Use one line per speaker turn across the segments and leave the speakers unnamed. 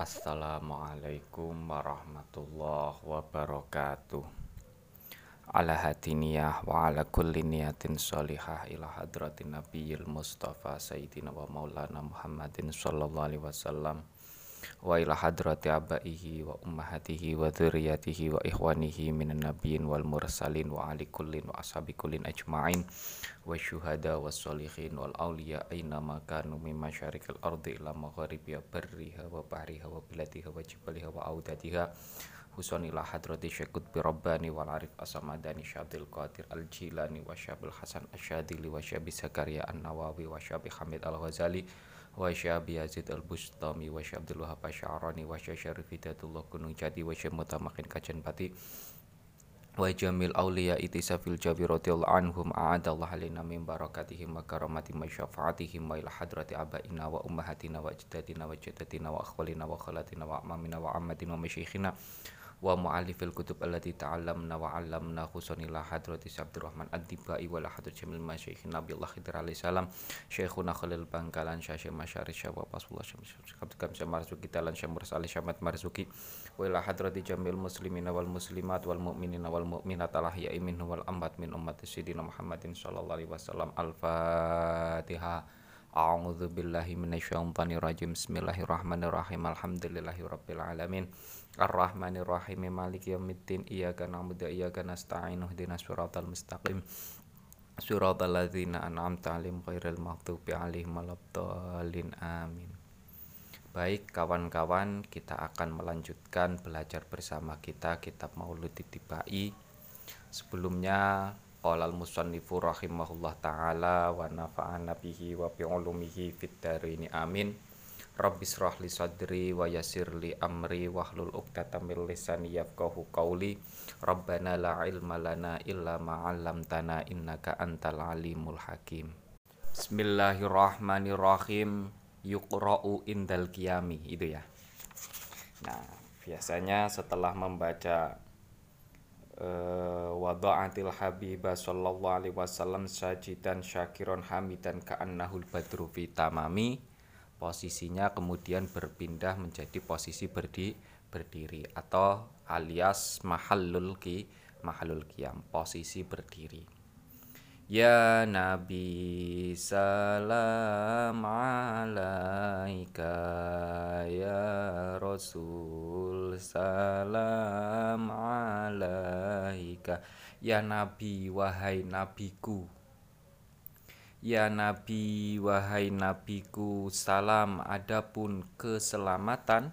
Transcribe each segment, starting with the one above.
Assalamualaikum warahmatullahi wabarakatuh. Ala hati niyah wa ala kulli niyatin sholihah ila hadratin nabiyil mustafa sayyidina wa maulana muhammadin sallallahu alaihi wasallam wa ila hadrati abaihi wa ummahatihi wa dzurriyyatihi wa ikhwanihi minan nabiyyin wal mursalin wa ali kullin wa ashabi kullin ajma'in wa syuhada wa sholihin wal awliya aina ma kanu min masyarikil ardi ila magharibiha barriha wa bahriha wa biladiha wa jibaliha wa audatiha husanilah hadrati syekut bi rabbani wa syabi yazid al bustami wa syabdul wahab asyarani wa syarif hidayatullah gunung jati wa mutamakin kajen pati wa jamil awliya itisafil jabi radhiyallahu anhum a'adallahu alaina min barakatihim wa karamati wa syafaatihim wa ila hadrati wa ummahatina wa ajdadina wa jaddatina wa akhwalina wa khalatina wa amamina wa ammatina wa masyikhina wa mu'alifil kutub allati ta'allamna wa 'allamna khusanillah hadrati Abdurrahman ad-Dibai wa hadrat jamil masyayikh Nabi Allah Khidir alaihi salam. Syekhuna Khalil Bangkalan Syekh Masyari Syawab Rasulullah Syekh Syekh Marzuki Talan Syekh Mursali Syamat Marzuki. Wa ila hadrati jamil muslimina wal muslimat wal mu'minina wal mu'minat al ahya'i minhum wal amwat min ummati sayyidina Muhammadin sallallahu alaihi wasallam. al-Fatihah A'udzu billahi minasyaitonir rajim Bismillahirrahmanirrahim. Alhamdulillahi rabbil alamin Ar-Rahmanir Rahim Maliki yaumiddin Iyyaka na'budu wa iyyaka nasta'in Ihdinas siratal mustaqim. Siratal ladzina an'amta 'alaihim ghairil maghdubi 'alaihim waladdallin amin. Baik kawan-kawan kita akan melanjutkan belajar bersama kita kitab Maulud Tibai Sebelumnya Qala al-musannifu rahimahullah ta'ala wa nafa'ana bihi wa bi ulumihi fid amin Rabbi srah li sadri wa yasir li amri wahlul uqdatam min lisani yafqahu qawli. Rabbana la ilma lana illa ma 'allamtana innaka antal alimul hakim. Bismillahirrahmanirrahim. Yuqra'u indal qiyami. Itu ya. Nah biasanya setelah membaca uh, wada'atil habibah sallallahu alaihi wasallam sajidan syakiron hamidan ka'annahul badru fi tamami posisinya kemudian berpindah menjadi posisi berdi, berdiri atau alias mahallul ki mahallul qiyam posisi berdiri. Ya Nabi salam alaika. Ya Rasul salam alaika. Ya Nabi wahai nabiku Ya Nabi wahai nabiku salam adapun keselamatan.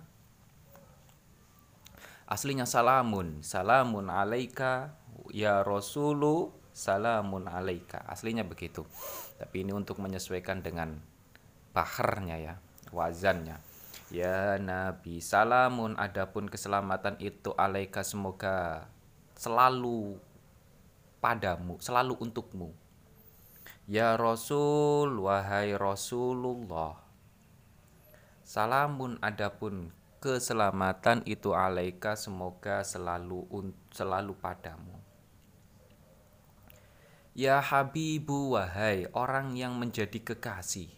Aslinya salamun salamun alaika ya Rasulu salamun alaika. Aslinya begitu. Tapi ini untuk menyesuaikan dengan baharnya ya wazannya. Ya nabi salamun adapun keselamatan itu alaika semoga selalu padamu selalu untukmu ya rasul wahai rasulullah. Salamun adapun keselamatan itu alaika semoga selalu selalu padamu. Ya Habibu wahai orang yang menjadi kekasih.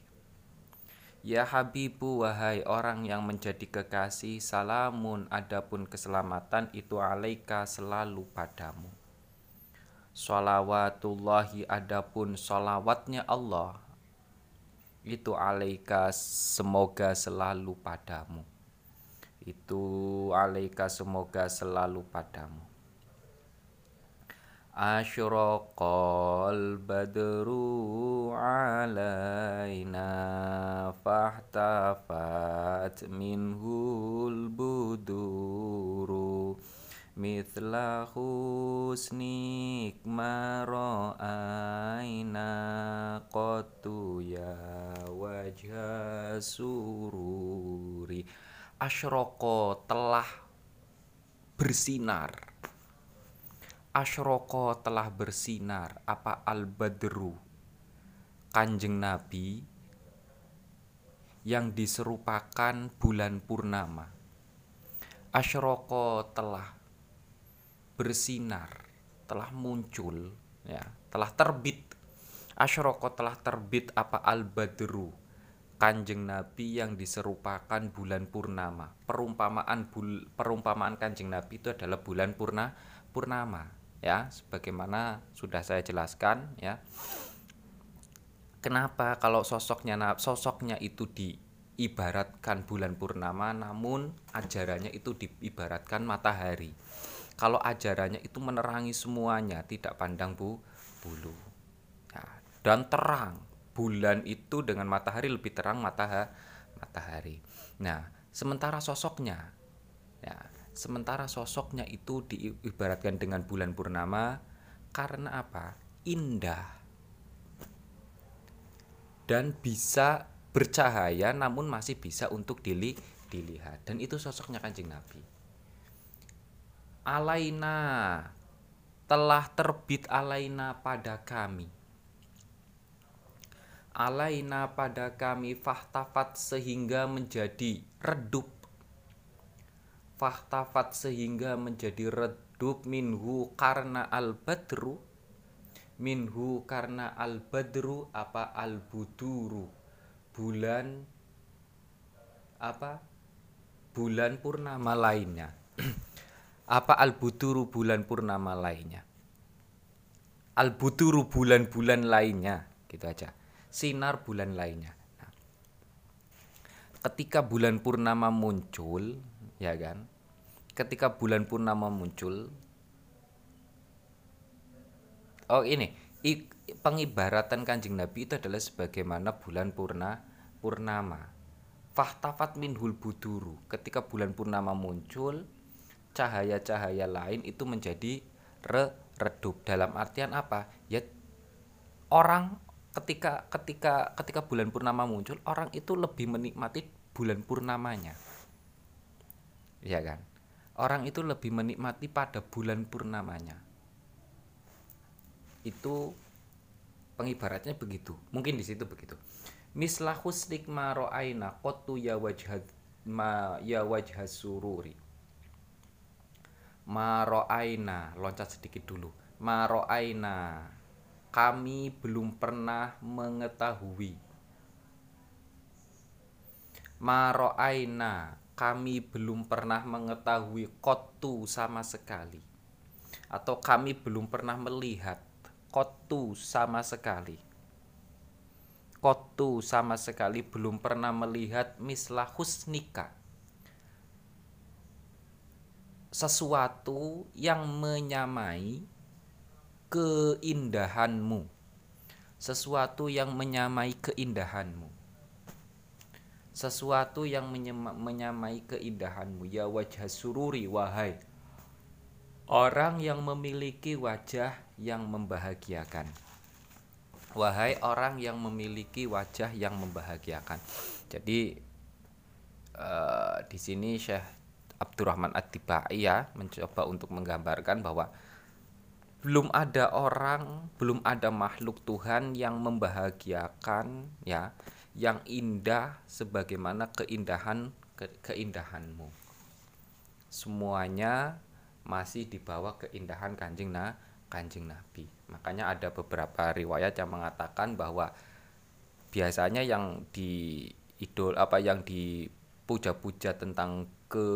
Ya Habibu wahai orang yang menjadi kekasih Salamun adapun keselamatan itu alaika selalu padamu Salawatullahi adapun salawatnya Allah Itu alaika semoga selalu padamu. Itu alaika semoga selalu padamu. Asyraqal badru alaina fahtafat minhul buduru mithla husnik mara'aina qattu ya wajha sururi. Asyroko telah bersinar. Asyroko telah bersinar. Apa al-badru? Kanjeng Nabi yang diserupakan bulan purnama. Asyroko telah bersinar telah muncul ya telah terbit asyroko telah terbit apa al-badru Kanjeng Nabi yang diserupakan bulan purnama. Perumpamaan bul, perumpamaan Kanjeng Nabi itu adalah bulan purna purnama ya, sebagaimana sudah saya jelaskan ya. Kenapa kalau sosoknya sosoknya itu diibaratkan bulan purnama namun ajarannya itu diibaratkan matahari. Kalau ajarannya itu menerangi semuanya, tidak pandang bu bulu. Ya, dan terang bulan itu dengan matahari lebih terang matahari matahari. Nah, sementara sosoknya ya, sementara sosoknya itu diibaratkan dengan bulan purnama karena apa? Indah. Dan bisa bercahaya namun masih bisa untuk dili dilihat dan itu sosoknya Kanjeng Nabi. Alaina. Telah terbit alaina pada kami. Alaina pada kami fahtafat sehingga menjadi redup. Fahtafat sehingga menjadi redup minhu karena al badru minhu karena al badru apa al buduru bulan apa? Bulan purnama lainnya apa al buduru bulan purnama lainnya al buduru bulan-bulan lainnya gitu aja sinar bulan lainnya. Nah, ketika bulan purnama muncul, ya kan? Ketika bulan purnama muncul, oh ini pengibaratan kanjeng Nabi itu adalah sebagaimana bulan purna purnama. Fahtafat minhul buduru. Ketika bulan purnama muncul, cahaya-cahaya lain itu menjadi re redup. Dalam artian apa? Ya orang ketika ketika ketika bulan purnama muncul orang itu lebih menikmati bulan purnamanya. Ya kan? Orang itu lebih menikmati pada bulan purnamanya. Itu pengibaratnya begitu. Mungkin di situ begitu. Mislah husnik ma ro'aina qattu ya wajhad ma ya wajhas sururi ma ro'aina loncat sedikit dulu ma ro'aina kami belum pernah mengetahui. Maro'aina, kami belum pernah mengetahui kotu sama sekali. Atau kami belum pernah melihat kotu sama sekali. Kotu sama sekali belum pernah melihat mislah husnika. Sesuatu yang menyamai keindahanmu. Sesuatu yang menyamai keindahanmu. Sesuatu yang menyamai keindahanmu. Ya wajah sururi wahai. Orang yang memiliki wajah yang membahagiakan. Wahai orang yang memiliki wajah yang membahagiakan. Jadi uh, di sini Syekh Abdurrahman At-Tibai ya mencoba untuk menggambarkan bahwa belum ada orang, belum ada makhluk Tuhan yang membahagiakan ya, yang indah sebagaimana keindahan ke, keindahanmu. Semuanya masih dibawa keindahan Kanjeng na, Kanjeng Nabi. Makanya ada beberapa riwayat yang mengatakan bahwa biasanya yang di idol apa yang dipuja-puja tentang ke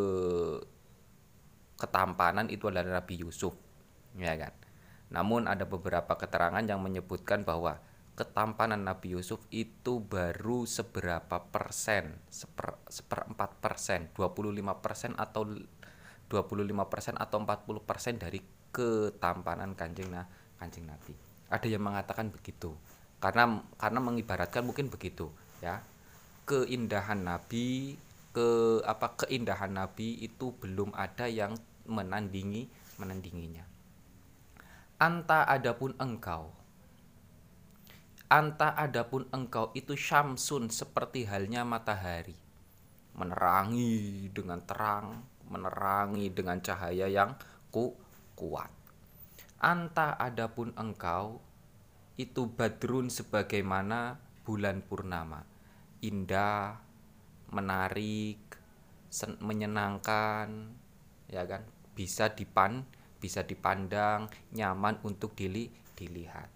ketampanan itu adalah Nabi Yusuf ya kan namun ada beberapa keterangan yang menyebutkan bahwa ketampanan Nabi Yusuf itu baru seberapa persen, seper, seperempat persen, 25 persen atau 25 persen atau 40 persen dari ketampanan kanjeng nah, kanjeng Nabi. Ada yang mengatakan begitu, karena karena mengibaratkan mungkin begitu, ya keindahan Nabi ke apa keindahan Nabi itu belum ada yang menandingi menandinginya. Anta adapun engkau. Anta adapun engkau itu syamsun seperti halnya matahari. Menerangi dengan terang menerangi dengan cahaya yang ku kuat. Anta adapun engkau itu badrun sebagaimana bulan purnama. Indah menarik menyenangkan ya kan bisa dipan bisa dipandang, nyaman untuk dili dilihat.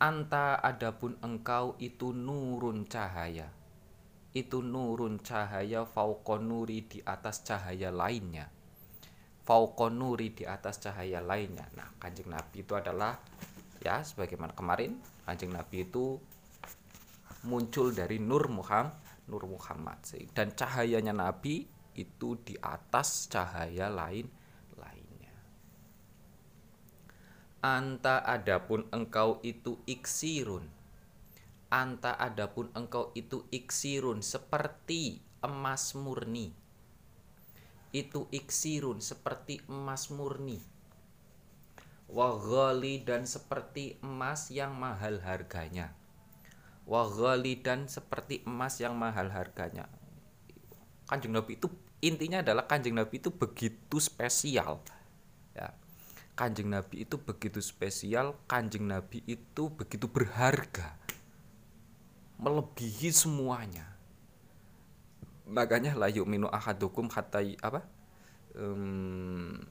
Anta adapun engkau itu nurun cahaya. itu nurun cahaya fauqon nuri di atas cahaya lainnya fauqon nuri di atas cahaya lainnya nah kanjeng nabi itu adalah ya sebagaimana kemarin kanjeng nabi itu muncul dari nur Muhammad nur Muhammad dan cahayanya nabi itu di atas cahaya lain lainnya anta adapun engkau itu iksirun. Anta adapun engkau itu iksirun seperti emas murni. Itu iksirun seperti emas murni. Waghali dan seperti emas yang mahal harganya waghali dan seperti emas yang mahal harganya. Kanjeng nabi itu intinya adalah kanjeng nabi itu begitu spesial. Ya. Kanjeng nabi itu begitu spesial kanjeng nabi itu begitu berharga. Melebihi semuanya. Makanya layu minu ahadukum hatta apa? Um,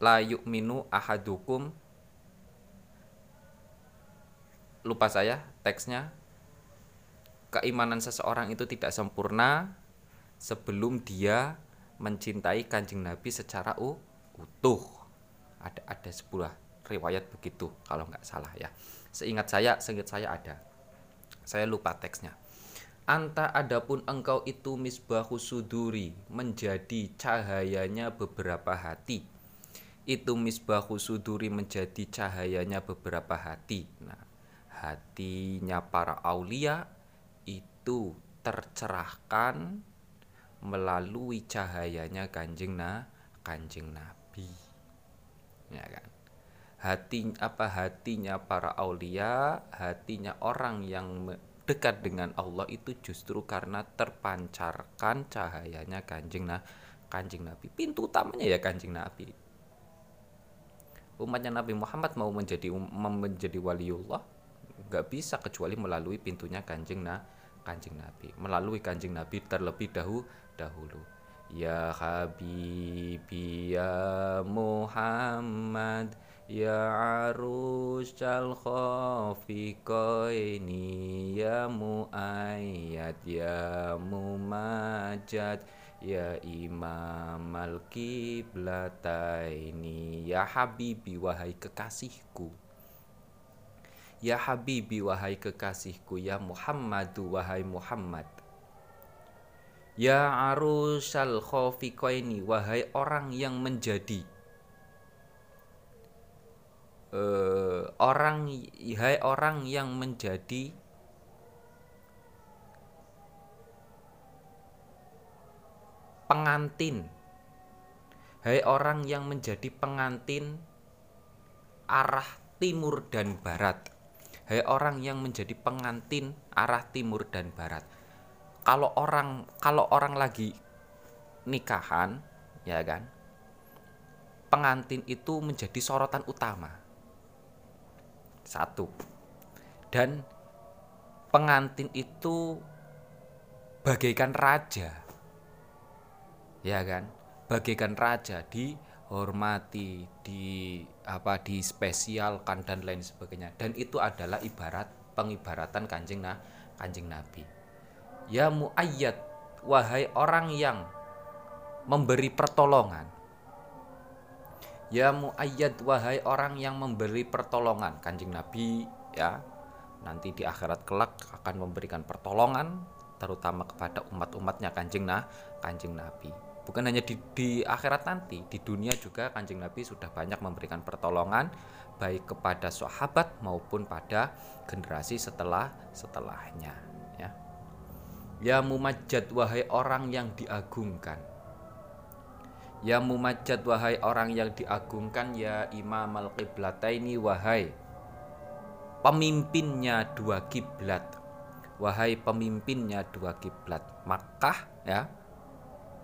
layu minu ahadukum lupa saya teksnya keimanan seseorang itu tidak sempurna sebelum dia mencintai kanjeng nabi secara utuh ada ada sebuah riwayat begitu kalau nggak salah ya Seingat saya, seingat saya ada. Saya lupa teksnya. Anta adapun engkau itu misbahu suduri menjadi cahayanya beberapa hati. Itu misbahu suduri menjadi cahayanya beberapa hati. Nah, hatinya para aulia itu tercerahkan melalui cahayanya kanjeng na kanjeng nabi ya kan hati apa hatinya para aulia, hatinya orang yang dekat dengan Allah itu justru karena terpancarkan cahayanya kanjeng nah kanjeng Nabi. Pintu utamanya ya kanjeng Nabi. Umatnya Nabi Muhammad mau menjadi um, menjadi waliullah nggak bisa kecuali melalui pintunya kanjeng nah kanjeng Nabi. Melalui kanjeng Nabi terlebih dahulu dahulu. Ya Habibi ya Muhammad Ya arusal khafiqaini Ya mu'ayyad Ya mumajad Ya imam al-kiblataini Ya habibi wahai kekasihku Ya habibi wahai kekasihku Ya Muhammadu wahai Muhammad. Ya arusal khafiqaini Wahai orang yang menjadi. Uh, orang hai orang yang menjadi. Pengantin. Hai orang yang menjadi pengantin arah timur dan barat hai orang yang menjadi pengantin arah timur dan barat kalau orang kalau orang lagi nikahan ya kan pengantin itu menjadi sorotan utama satu. Dan pengantin itu bagaikan raja. Ya kan? Bagaikan raja dihormati, di apa dispesialkan dan lain sebagainya. Dan itu adalah ibarat pengibaratan Kanjeng nah, Kanjeng Nabi. Ya muayyad wahai orang yang memberi pertolongan Ya muayyad wahai orang yang memberi pertolongan Kanjeng Nabi ya nanti di akhirat kelak akan memberikan pertolongan terutama kepada umat-umatnya Kanjeng nah Kanjeng Nabi bukan hanya di, di akhirat nanti di dunia juga Kanjeng Nabi sudah banyak memberikan pertolongan baik kepada sahabat maupun pada generasi setelah setelahnya ya. Ya mumajjad wahai orang yang diagungkan. Ya mumajjad wahai orang yang diagungkan ya imam al-qiblataini wahai pemimpinnya dua kiblat. Wahai pemimpinnya dua kiblat. Makkah ya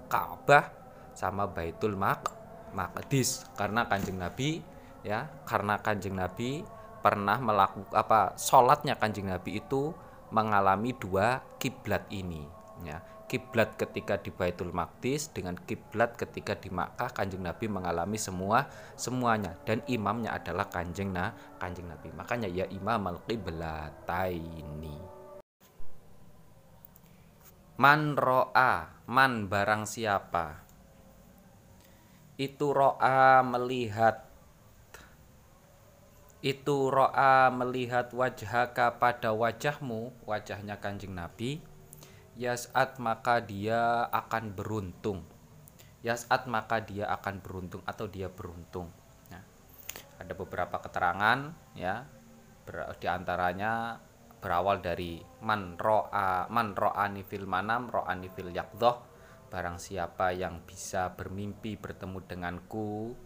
Ka'bah sama Baitul Maq Maqdis. Karena Kanjeng Nabi ya karena Kanjeng Nabi pernah melakukan apa sholatnya Kanjeng Nabi itu mengalami dua kiblat ini ya. Kiblat ketika di Baitul Maqdis dengan kiblat ketika di Makkah Kanjeng Nabi mengalami semua semuanya. Dan imamnya adalah Kanjeng na Kanjeng Nabi. Makanya ya imam al qiblataini Man ro'a, man barang siapa? Itu ro'a melihat Itu ro'a melihat wajhaka pada wajahmu Wajahnya kanjeng Nabi. Yas'at maka dia akan beruntung. Yas'at maka dia akan beruntung Atau dia beruntung. Nah, Ada beberapa keterangan ya. Di antaranya berawal dari man ro'a man ro'ani fil manam ro'ani fil yakdoh barang siapa yang bisa bermimpi bertemu denganku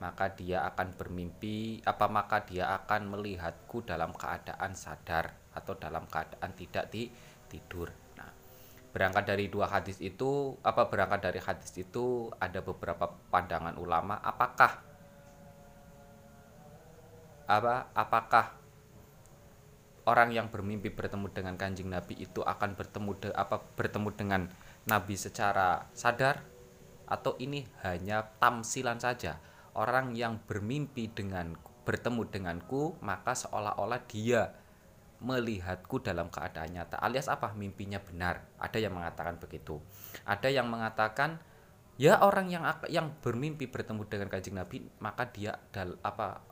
maka dia akan bermimpi apa maka dia akan melihatku dalam keadaan sadar atau dalam keadaan tidak di tidur. Nah berangkat dari dua hadis itu apa berangkat dari hadis itu ada beberapa pandangan ulama. Apakah apa apakah orang yang bermimpi bertemu dengan kanjeng Nabi itu akan bertemu de, apa bertemu dengan Nabi secara sadar atau ini hanya tamsilan saja? Orang yang bermimpi dengan bertemu denganku maka seolah-olah dia melihatku dalam keadaan nyata. Alias apa? Mimpinya benar. Ada yang mengatakan begitu. Ada yang mengatakan ya orang yang yang bermimpi bertemu dengan kanjeng Nabi maka dia dal, apa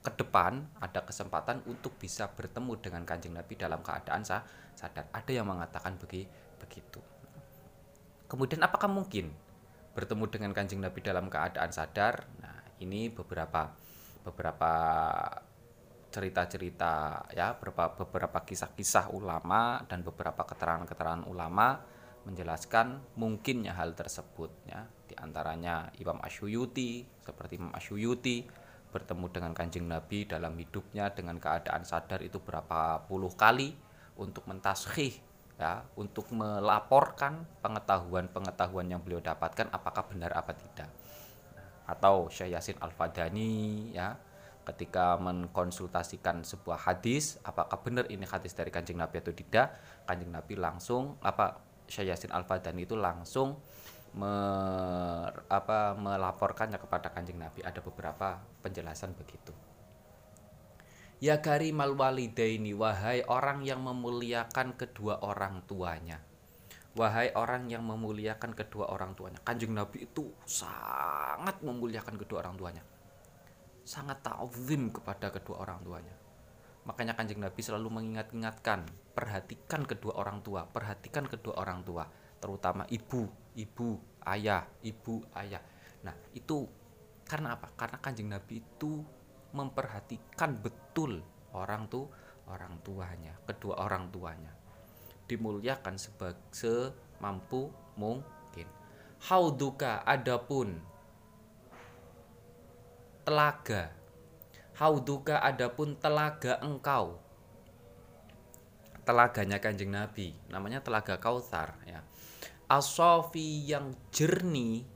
ke depan ada kesempatan untuk bisa bertemu dengan kanjeng Nabi dalam keadaan sah, sadar. Ada yang mengatakan begi, begitu. Kemudian apakah mungkin bertemu dengan kanjeng Nabi dalam keadaan sadar? Nah, ini beberapa beberapa cerita-cerita ya beberapa beberapa kisah-kisah ulama dan beberapa keterangan-keterangan ulama menjelaskan mungkinnya hal tersebut ya di antaranya Imam Asyuyuti seperti Imam Asyuyuti bertemu dengan kanjeng Nabi dalam hidupnya dengan keadaan sadar itu berapa puluh kali untuk mentashih ya untuk melaporkan pengetahuan-pengetahuan yang beliau dapatkan apakah benar apa tidak. Atau Syekh Yasin Al-Fadani ya ketika mengkonsultasikan sebuah hadis apakah benar ini hadis dari kanjeng Nabi atau tidak kanjeng Nabi langsung apa Syekh Yasin Al-Fadani itu langsung me, apa, melaporkannya kepada kanjeng Nabi. Ada beberapa penjelasan begitu. Ya karimal walidaini wahai orang yang memuliakan kedua orang tuanya. Wahai orang yang memuliakan kedua orang tuanya. Kanjeng Nabi itu sangat memuliakan kedua orang tuanya. Sangat ta'zim kepada kedua orang tuanya. Makanya kanjeng Nabi selalu mengingat-ingatkan Perhatikan kedua orang tua Perhatikan kedua orang tua Terutama ibu ibu, ayah, ibu, ayah. Nah, itu karena apa? Karena Kanjeng Nabi itu memperhatikan betul orang tuh orang tuanya, kedua orang tuanya. Dimuliakan sebagai semampu mungkin. Hauduka adapun telaga. Hauduka adapun telaga engkau. Telaganya Kanjeng Nabi, namanya telaga Kautsar ya asofi yang jernih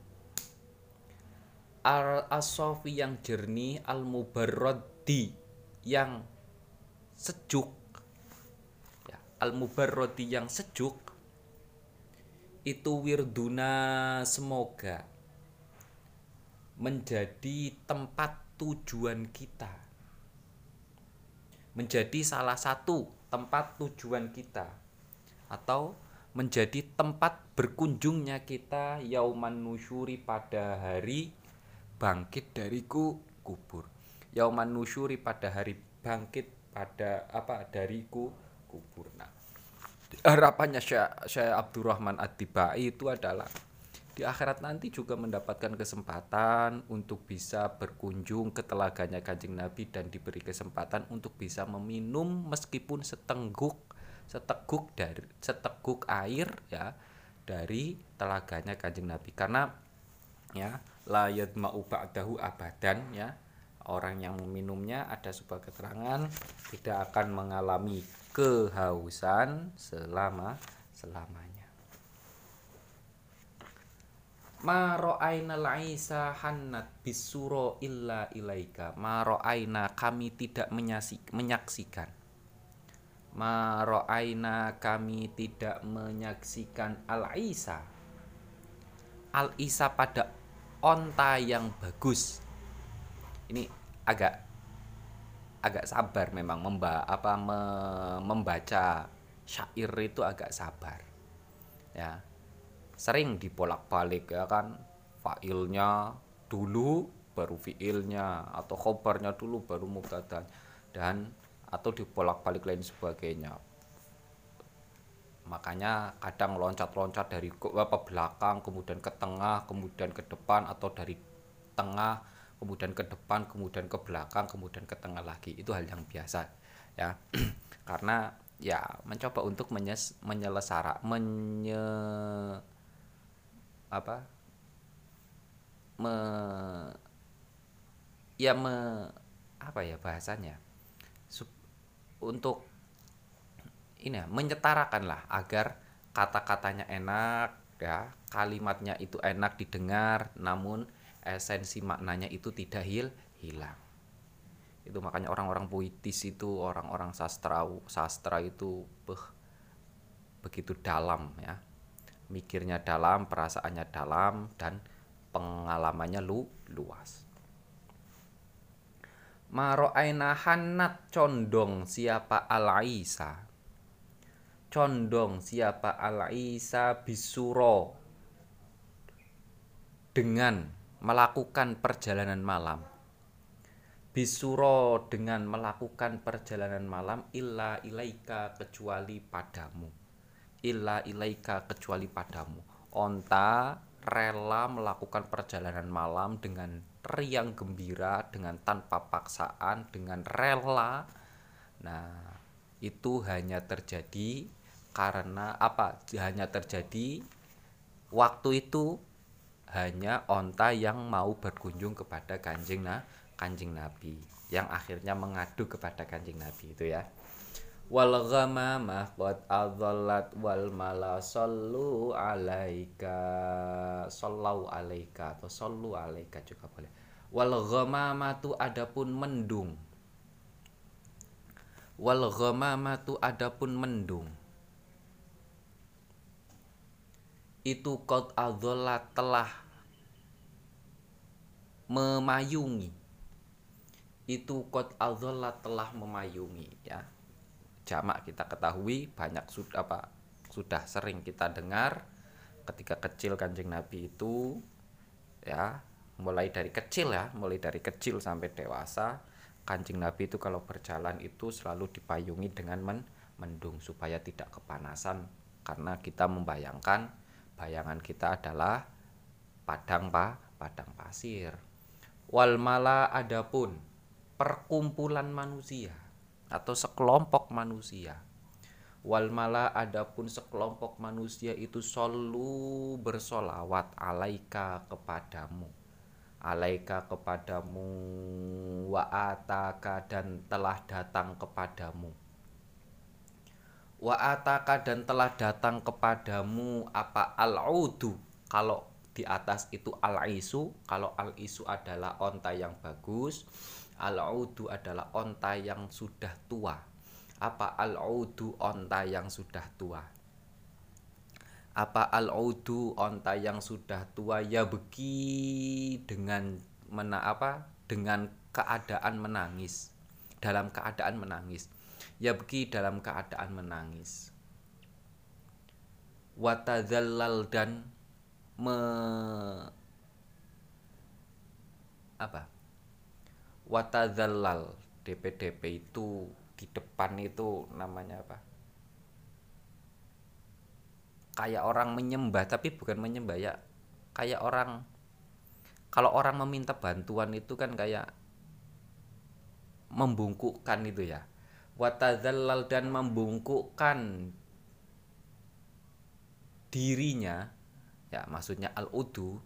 al asofi yang jernih al mubarrodi yang sejuk. Ya, al mubarrodi yang sejuk itu wirduna semoga menjadi tempat tujuan kita. Menjadi salah satu tempat tujuan kita. Atau menjadi tempat berkunjungnya kita yauman nusyuri pada hari bangkit dariku kubur. Yauman nusyuri pada hari bangkit pada apa dariku kubur. Nah harapannya Syekh Abdurrahman Ad-Dibai itu adalah di akhirat nanti juga mendapatkan kesempatan untuk bisa berkunjung ke telaganya kanjeng Nabi dan diberi kesempatan untuk bisa meminum meskipun setengguk seteguk dari seteguk air ya dari telaganya kanjeng Nabi. Karena ya layat mau ba'dahu abadan ya orang yang meminumnya ada sebuah keterangan tidak akan mengalami kehausan selama selamanya. Maro'aina laisa hannat bisuro illa ilaika. Maro'aina kami tidak menyaksikan Maro'aina kami tidak menyaksikan Al-Isa. Al-Isa pada onta yang bagus. Ini agak agak sabar memang memba, apa me, membaca syair itu agak sabar. Ya sering dibolak-balik ya kan fa'ilnya dulu baru fiilnya atau khobarnya dulu baru mubtada dan atau dibolak-balik lain sebagainya. Makanya kadang loncat-loncat dari ke belakang kemudian ke tengah kemudian ke depan atau dari tengah kemudian ke depan kemudian ke belakang kemudian ke tengah lagi. Itu hal yang biasa ya. Karena ya mencoba untuk menyes, menyelesara menye apa me ya me apa ya bahasanya untuk ini ya menyetarakan lah agar kata-katanya enak ya kalimatnya itu enak didengar namun esensi maknanya itu tidak hil hilang. Itu makanya orang-orang puitis itu orang-orang sastra sastra itu beh, begitu dalam ya. Mikirnya dalam perasaannya dalam dan pengalamannya lu luas Maro'aina hanat condong siapa al-Isa condong siapa al-Isa bisuro? Dengan melakukan perjalanan malam. Bisuro dengan melakukan perjalanan malam illa ilaika kecuali padamu. Illa ilaika kecuali padamu. Onta rela melakukan perjalanan malam dengan riang gembira dengan tanpa paksaan dengan rela. Nah itu hanya terjadi karena apa hanya terjadi waktu itu hanya onta yang mau berkunjung kepada kanjeng nah Kanjeng Nabi yang akhirnya mengadu kepada Kanjeng Nabi itu ya wal ghamamah qad adhallat wal mala sallu alaika. Sallau alaika atau sallu alaika juga boleh. Wal ghamamatu adapun mendung. Wal ghamamatu adapun mendung. Itu qad adhallat telah memayungi. Itu kot alzola telah memayungi ya jamak kita ketahui banyak sudah apa sudah sering kita dengar ketika kecil kanjeng nabi itu ya mulai dari kecil ya mulai dari kecil sampai dewasa kanjeng nabi itu kalau berjalan itu selalu dipayungi dengan men mendung supaya tidak kepanasan. Karena kita membayangkan bayangan kita adalah padang pa padang pasir. Wal mala adapun perkumpulan manusia atau sekelompok manusia. Wal mala adapun sekelompok manusia itu solu bersolawat alaika kepadamu. Alaika kepadamu wa ataka dan telah datang kepadamu. Wa ataka dan telah datang kepadamu apa al-udu? Kalau di atas itu al-isu kalau al-isu adalah onta yang bagus Al-audu adalah onta yang sudah tua. Apa al-audu onta yang sudah tua? Apa al-audu onta yang sudah tua ya beki dengan mena apa? Dengan keadaan menangis. Dalam keadaan menangis. Ya beki dalam keadaan menangis. Watadzallal dan me apa? Watadzallal DP-DP itu di depan itu namanya apa? Kayak orang menyembah tapi bukan menyembah ya. Kayak orang kalau orang meminta bantuan itu kan kayak membungkukkan itu ya. Watadzallal dan membungkukkan dirinya ya maksudnya al-udu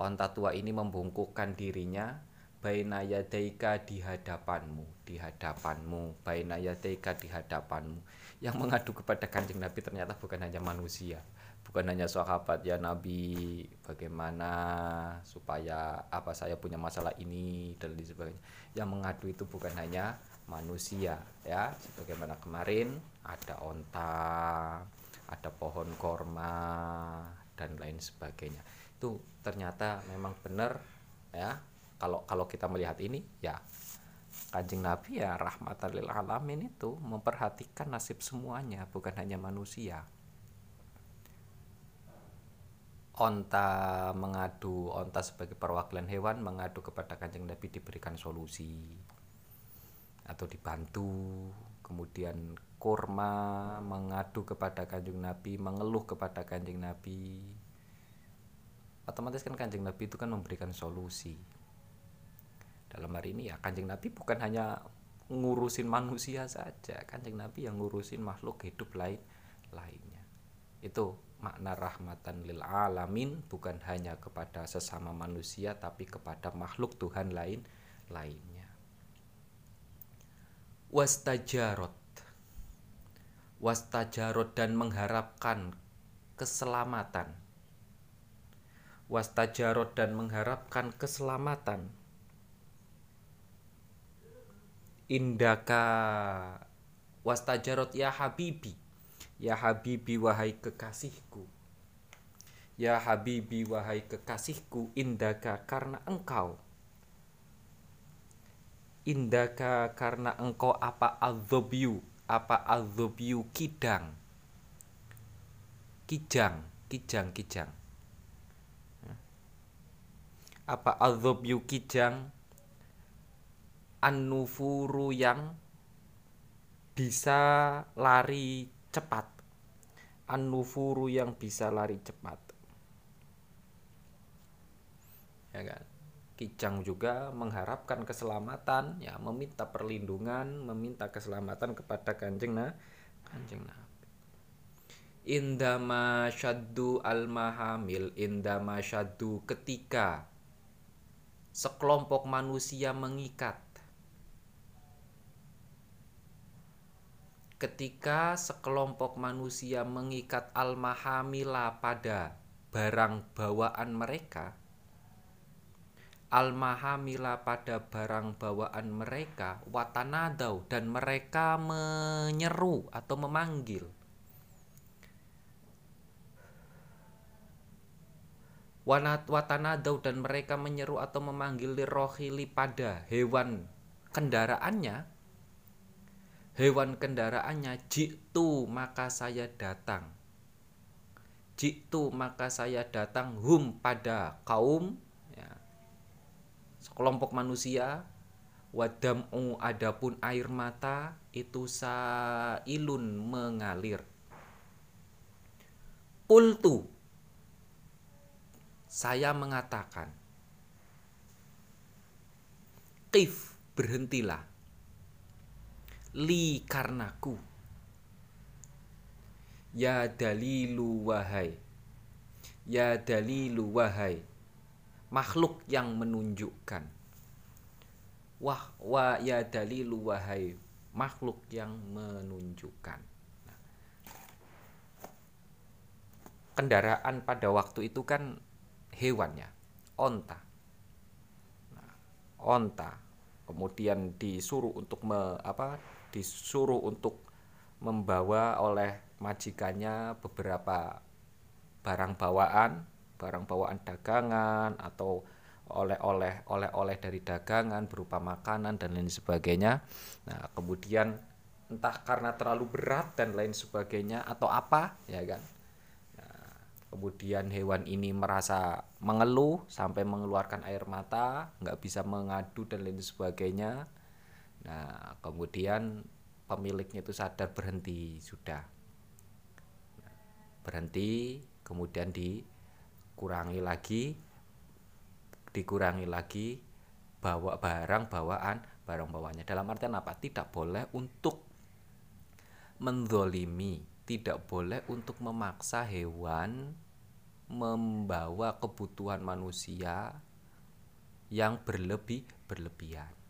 onta tua ini membungkukkan dirinya baina yadaika di hadapanmu di hadapanmu. Baina yadaika di hadapanmu. Yang mengadu kepada kanjeng nabi ternyata bukan hanya manusia bukan hanya sahabat ya nabi bagaimana supaya apa saya punya masalah ini dan lain sebagainya. Yang mengadu itu bukan hanya manusia ya. Sebagaimana kemarin ada onta ada pohon korma dan lain sebagainya. Itu ternyata memang benar ya kalau kalau kita melihat ini ya kanjeng Nabi ya rahmatan lil alamin itu memperhatikan nasib semuanya bukan hanya manusia. Onta mengadu onta sebagai perwakilan hewan mengadu kepada kanjeng Nabi diberikan solusi atau dibantu. Kemudian kurma mengadu kepada kanjeng Nabi mengeluh kepada kanjeng Nabi. Otomatis kan kanjeng Nabi itu kan memberikan solusi dalam hari ini ya kanjeng Nabi bukan hanya ngurusin manusia saja. Kanjeng Nabi yang ngurusin makhluk hidup lain lainnya. Itu makna rahmatan lil alamin bukan hanya kepada sesama manusia tapi kepada makhluk Tuhan lain lainnya. Wastajarot. Wastajarot dan mengharapkan keselamatan. Wastajarot dan mengharapkan keselamatan indaka wastajarot ya habibi. Ya habibi wahai kekasihku. Ya habibi wahai kekasihku indaka karena engkau. Indaka karena engkau apa azobiu apa azobiu kidang. Kijang kijang kijang. Apa azobiu kijang an-nufuru yang bisa lari cepat. An-nufuru yang bisa lari cepat. Ya kan? Kijang juga mengharapkan keselamatan ya meminta perlindungan meminta keselamatan kepada kanjeng nah kanjeng Nabi. Indama syaddu al mahamil indama syaddu ketika sekelompok manusia mengikat ketika sekelompok manusia mengikat al-mahamila pada barang bawaan mereka al-mahamila pada barang bawaan mereka watanadau dan mereka menyeru atau memanggil. Wanat watanadau dan mereka menyeru atau memanggil lirohili pada hewan kendaraannya hewan kendaraannya jitu maka saya datang. Jitu maka saya datang hum pada kaum ya, sekelompok manusia wadam'u adapun air mata itu sailun mengalir. Pultu saya mengatakan kif berhentilah li karnaku. Ya dalilu wahai. Ya dalilu wahai. Makhluk yang menunjukkan. Wah wa ya dalilu wahai. Makhluk yang menunjukkan. Nah, kendaraan pada waktu itu kan hewannya. Onta. Nah, onta. Kemudian disuruh untuk me, apa disuruh untuk membawa oleh majikannya beberapa barang bawaan, barang bawaan dagangan atau oleh-oleh oleh-oleh dari dagangan berupa makanan dan lain sebagainya. Nah, kemudian entah karena terlalu berat dan lain sebagainya atau apa, ya kan. Nah, kemudian hewan ini merasa mengeluh sampai mengeluarkan air mata, nggak bisa mengadu dan lain sebagainya Nah, kemudian pemiliknya itu sadar berhenti sudah. berhenti, kemudian dikurangi lagi, dikurangi lagi bawa barang bawaan barang bawanya. Dalam artian apa? Tidak boleh untuk mendolimi, tidak boleh untuk memaksa hewan membawa kebutuhan manusia yang berlebih berlebihan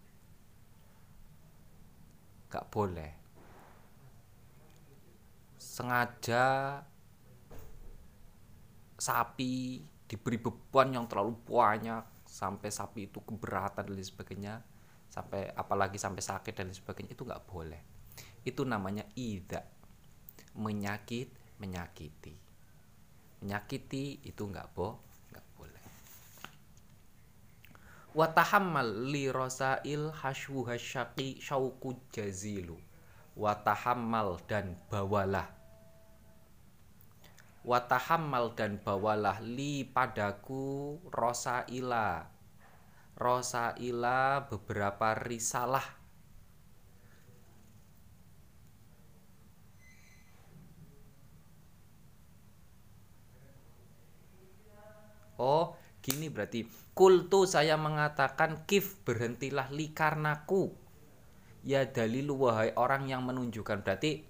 gak boleh. Sengaja sapi diberi beban yang terlalu banyak sampai sapi itu keberatan dan sebagainya sampai apalagi sampai sakit dan sebagainya itu nggak boleh. Itu namanya ida. Menyakit menyakiti. Menyakiti itu nggak boh watahammal li rosail haswu hasyaki syauku jazilu. Watahammal dan bawalah. Watahammal dan bawalah li padaku rosa ila rosa ila beberapa risalah. Oh, gini berarti kultu saya mengatakan kif berhentilah li karenaku. Ya dalilu wahai orang yang menunjukkan berarti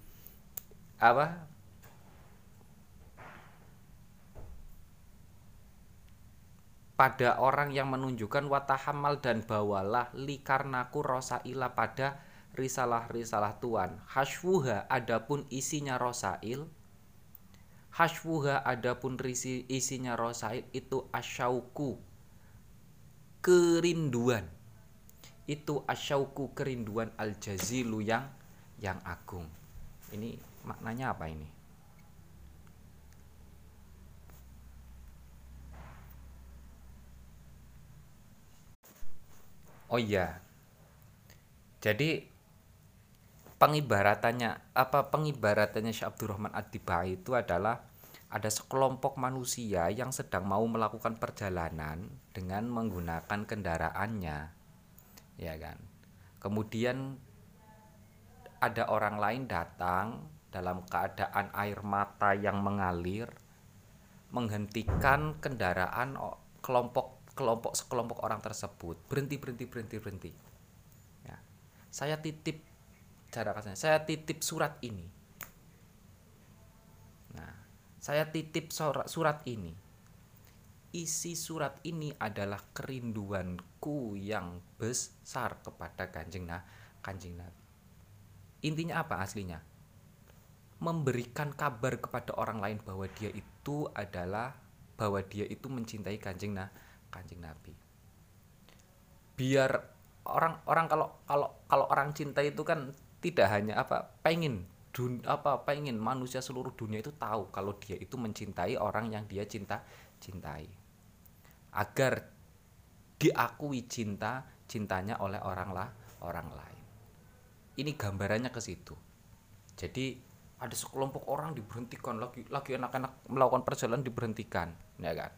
apa? pada orang yang menunjukkan watahamal dan bawalah li karnaku rosaila pada risalah-risalah Tuhan. Hashwuha adapun isinya rosail Hashwuha adapun risi, isinya rosail itu asyauku kerinduan. Itu asyauku kerinduan al jazilu yang yang agung. Ini maknanya apa ini? Oh iya. Jadi pengibaratannya apa pengibaratannya Syekh Abdurrahman Ad-Dibai itu adalah ada sekelompok manusia yang sedang mau melakukan perjalanan dengan menggunakan kendaraannya. Ya kan? Kemudian ada orang lain datang dalam keadaan air mata yang mengalir menghentikan kendaraan kelompok kelompok sekelompok orang tersebut. Berhenti berhenti berhenti berhenti. Ya. saya titip cara kasarnya saya titip surat ini. Nah saya titip surat ini. Isi surat ini adalah kerinduanku yang besar kepada kanjeng nah kanjeng nabi. Intinya apa aslinya? Memberikan kabar kepada orang lain bahwa dia itu adalah bahwa dia itu mencintai kanjeng nah kanjeng nabi. Biar orang orang kalau kalau kalau orang cinta itu kan tidak hanya apa pengen dun apa pengen manusia seluruh dunia itu tahu kalau dia itu mencintai orang yang dia cinta cintai. Agar diakui cinta cintanya oleh orang lah orang lain. Ini gambarannya ke situ. Jadi ada sekelompok orang diberhentikan lagi lagi anak-anak melakukan perjalanan diberhentikan ya kan?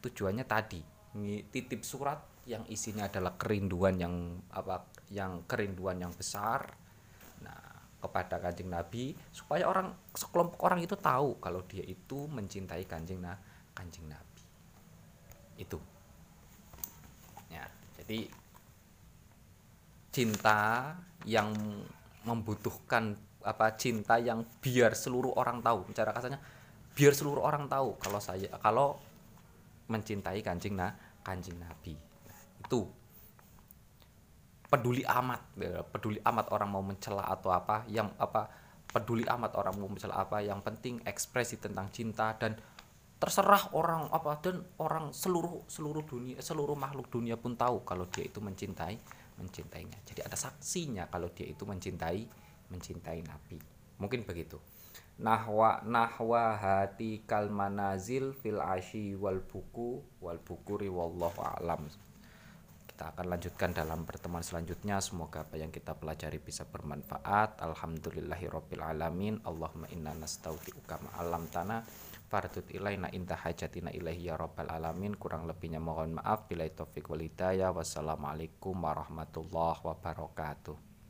Tujuannya tadi titip surat yang isinya adalah kerinduan yang apa yang kerinduan yang besar kepada kanjeng Nabi supaya orang sekelompok orang itu tahu kalau dia itu mencintai kanjeng nah kanjeng Nabi. Itu. Ya jadi cinta yang membutuhkan apa cinta yang biar seluruh orang tahu. Cara kasarnya biar seluruh orang tahu kalau saya kalau mencintai kanjeng nah kanjeng Nabi. Nah, itu peduli amat ya, peduli amat orang mau mencela atau apa yang apa peduli amat orang mau mencela apa yang penting ekspresi tentang cinta dan terserah orang apa dan orang seluruh seluruh dunia seluruh makhluk dunia pun tahu kalau dia itu mencintai mencintainya. Jadi ada saksinya kalau dia itu mencintai mencintai nabi. Mungkin begitu. Nahwa nahwa hati kal manazil fil ashi wal buku wal bukuri wallahu alam kita akan lanjutkan dalam pertemuan selanjutnya. Semoga apa yang kita pelajari bisa bermanfaat. Alhamdulillahirabbil alamin. Allahumma inna nastauti'uka alam tanah fardut ilaina inta hajatina ilaihi ya rabbal alamin. Kurang lebihnya mohon maaf. Bila taufik wal hidayah. Wassalamualaikum warahmatullahi wabarakatuh.